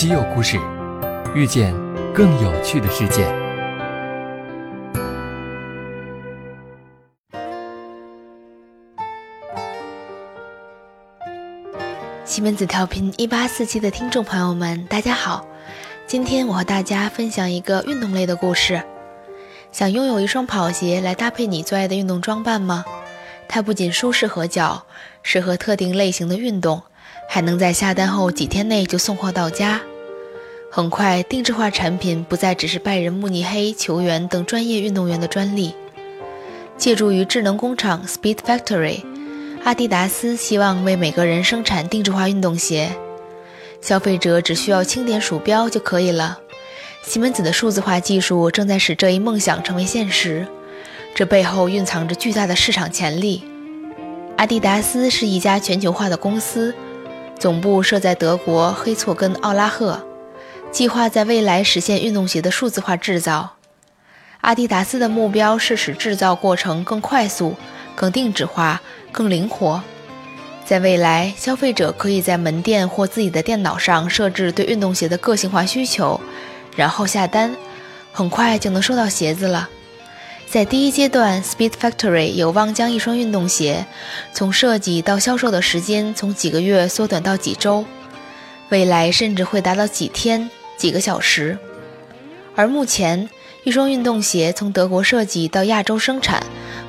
稀有故事，遇见更有趣的世界。西门子调频一八四七的听众朋友们，大家好！今天我和大家分享一个运动类的故事。想拥有一双跑鞋来搭配你最爱的运动装扮吗？它不仅舒适合脚，适合特定类型的运动，还能在下单后几天内就送货到家。很快，定制化产品不再只是拜仁慕尼黑球员等专业运动员的专利。借助于智能工厂 Speed Factory，阿迪达斯希望为每个人生产定制化运动鞋。消费者只需要轻点鼠标就可以了。西门子的数字化技术正在使这一梦想成为现实。这背后蕴藏着巨大的市场潜力。阿迪达斯是一家全球化的公司，总部设在德国黑措根奥拉赫，计划在未来实现运动鞋的数字化制造。阿迪达斯的目标是使制造过程更快速、更定制化、更灵活。在未来，消费者可以在门店或自己的电脑上设置对运动鞋的个性化需求，然后下单，很快就能收到鞋子了。在第一阶段，Speed Factory 有望将一双运动鞋从设计到销售的时间从几个月缩短到几周，未来甚至会达到几天、几个小时。而目前，一双运动鞋从德国设计到亚洲生产，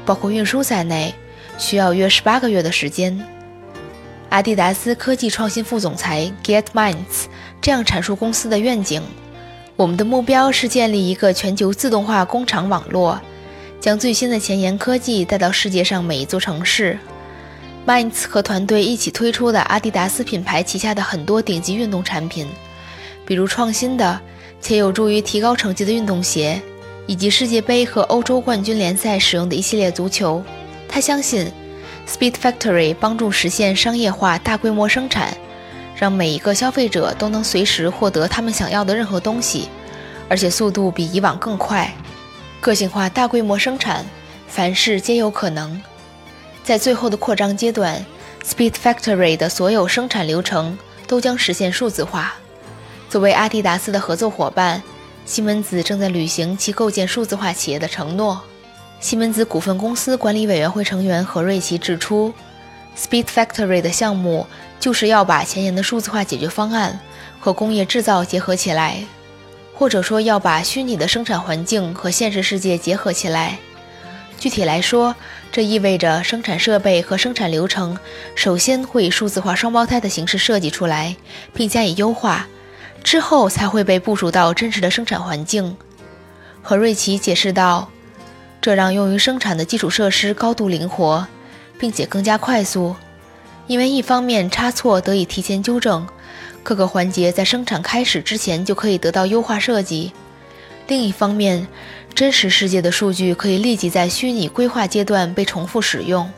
包括运输在内，需要约十八个月的时间。阿迪达斯科技创新副总裁 Get Minds 这样阐述公司的愿景：“我们的目标是建立一个全球自动化工厂网络。”将最新的前沿科技带到世界上每一座城市。Minds 和团队一起推出的阿迪达斯品牌旗下的很多顶级运动产品，比如创新的且有助于提高成绩的运动鞋，以及世界杯和欧洲冠军联赛使用的一系列足球。他相信，Speed Factory 帮助实现商业化、大规模生产，让每一个消费者都能随时获得他们想要的任何东西，而且速度比以往更快。个性化大规模生产，凡事皆有可能。在最后的扩张阶段，Speed Factory 的所有生产流程都将实现数字化。作为阿迪达斯的合作伙伴，西门子正在履行其构建数字化企业的承诺。西门子股份公司管理委员会成员何瑞奇指出，Speed Factory 的项目就是要把前沿的数字化解决方案和工业制造结合起来。或者说要把虚拟的生产环境和现实世界结合起来。具体来说，这意味着生产设备和生产流程首先会以数字化双胞胎的形式设计出来，并加以优化，之后才会被部署到真实的生产环境。何瑞奇解释道：“这让用于生产的基础设施高度灵活，并且更加快速，因为一方面差错得以提前纠正。”各个环节在生产开始之前就可以得到优化设计。另一方面，真实世界的数据可以立即在虚拟规划阶段被重复使用。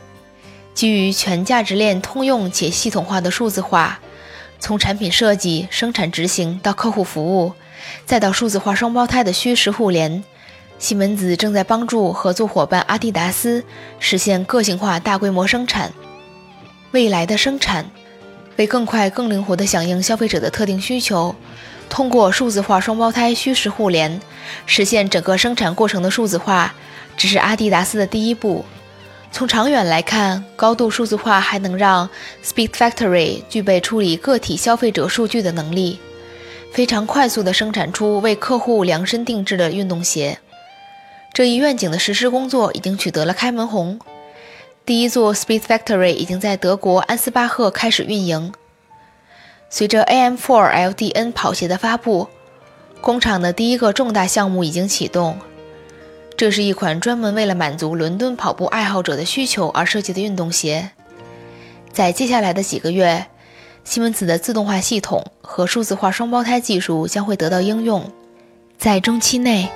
基于全价值链通用且系统化的数字化，从产品设计、生产执行到客户服务，再到数字化双胞胎的虚实互联，西门子正在帮助合作伙伴阿迪达斯实现个性化大规模生产。未来的生产。为更快、更灵活地响应消费者的特定需求，通过数字化双胞胎虚实互联，实现整个生产过程的数字化，只是阿迪达斯的第一步。从长远来看，高度数字化还能让 Speed Factory 具备处理个体消费者数据的能力，非常快速地生产出为客户量身定制的运动鞋。这一愿景的实施工作已经取得了开门红。第一座 Speed Factory 已经在德国安斯巴赫开始运营。随着 AM4 LDN 跑鞋的发布，工厂的第一个重大项目已经启动。这是一款专门为了满足伦敦跑步爱好者的需求而设计的运动鞋。在接下来的几个月，西门子的自动化系统和数字化双胞胎技术将会得到应用。在中期内，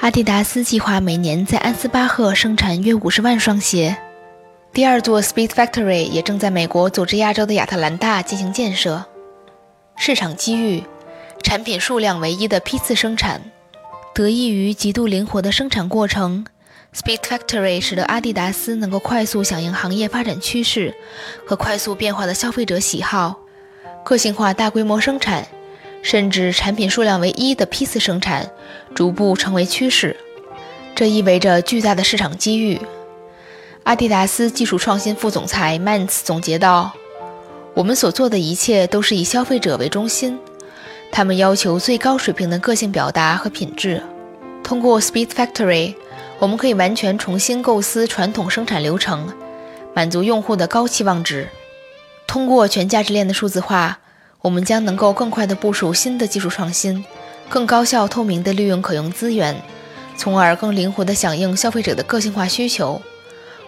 阿迪达斯计划每年在安斯巴赫生产约五十万双鞋。第二座 Speed Factory 也正在美国组织亚洲的亚特兰大进行建设。市场机遇，产品数量唯一的批次生产，得益于极度灵活的生产过程，Speed Factory 使得阿迪达斯能够快速响应行业发展趋势和快速变化的消费者喜好。个性化大规模生产，甚至产品数量为一的批次生产逐步成为趋势。这意味着巨大的市场机遇。阿迪达斯技术创新副总裁曼茨总结道：“我们所做的一切都是以消费者为中心，他们要求最高水平的个性表达和品质。通过 Speed Factory，我们可以完全重新构思传统生产流程，满足用户的高期望值。通过全价值链的数字化，我们将能够更快地部署新的技术创新，更高效透明地利用可用资源。”从而更灵活地响应消费者的个性化需求。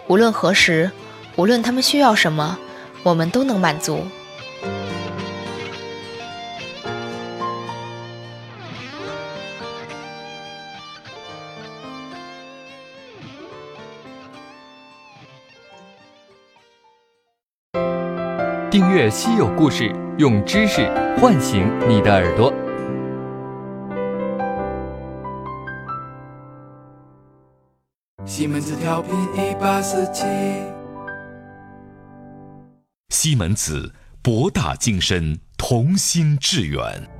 无论何时，无论他们需要什么，我们都能满足。订阅《稀有故事》，用知识唤醒你的耳朵。西门子调频一八四七，西门子博大精深，同心致远。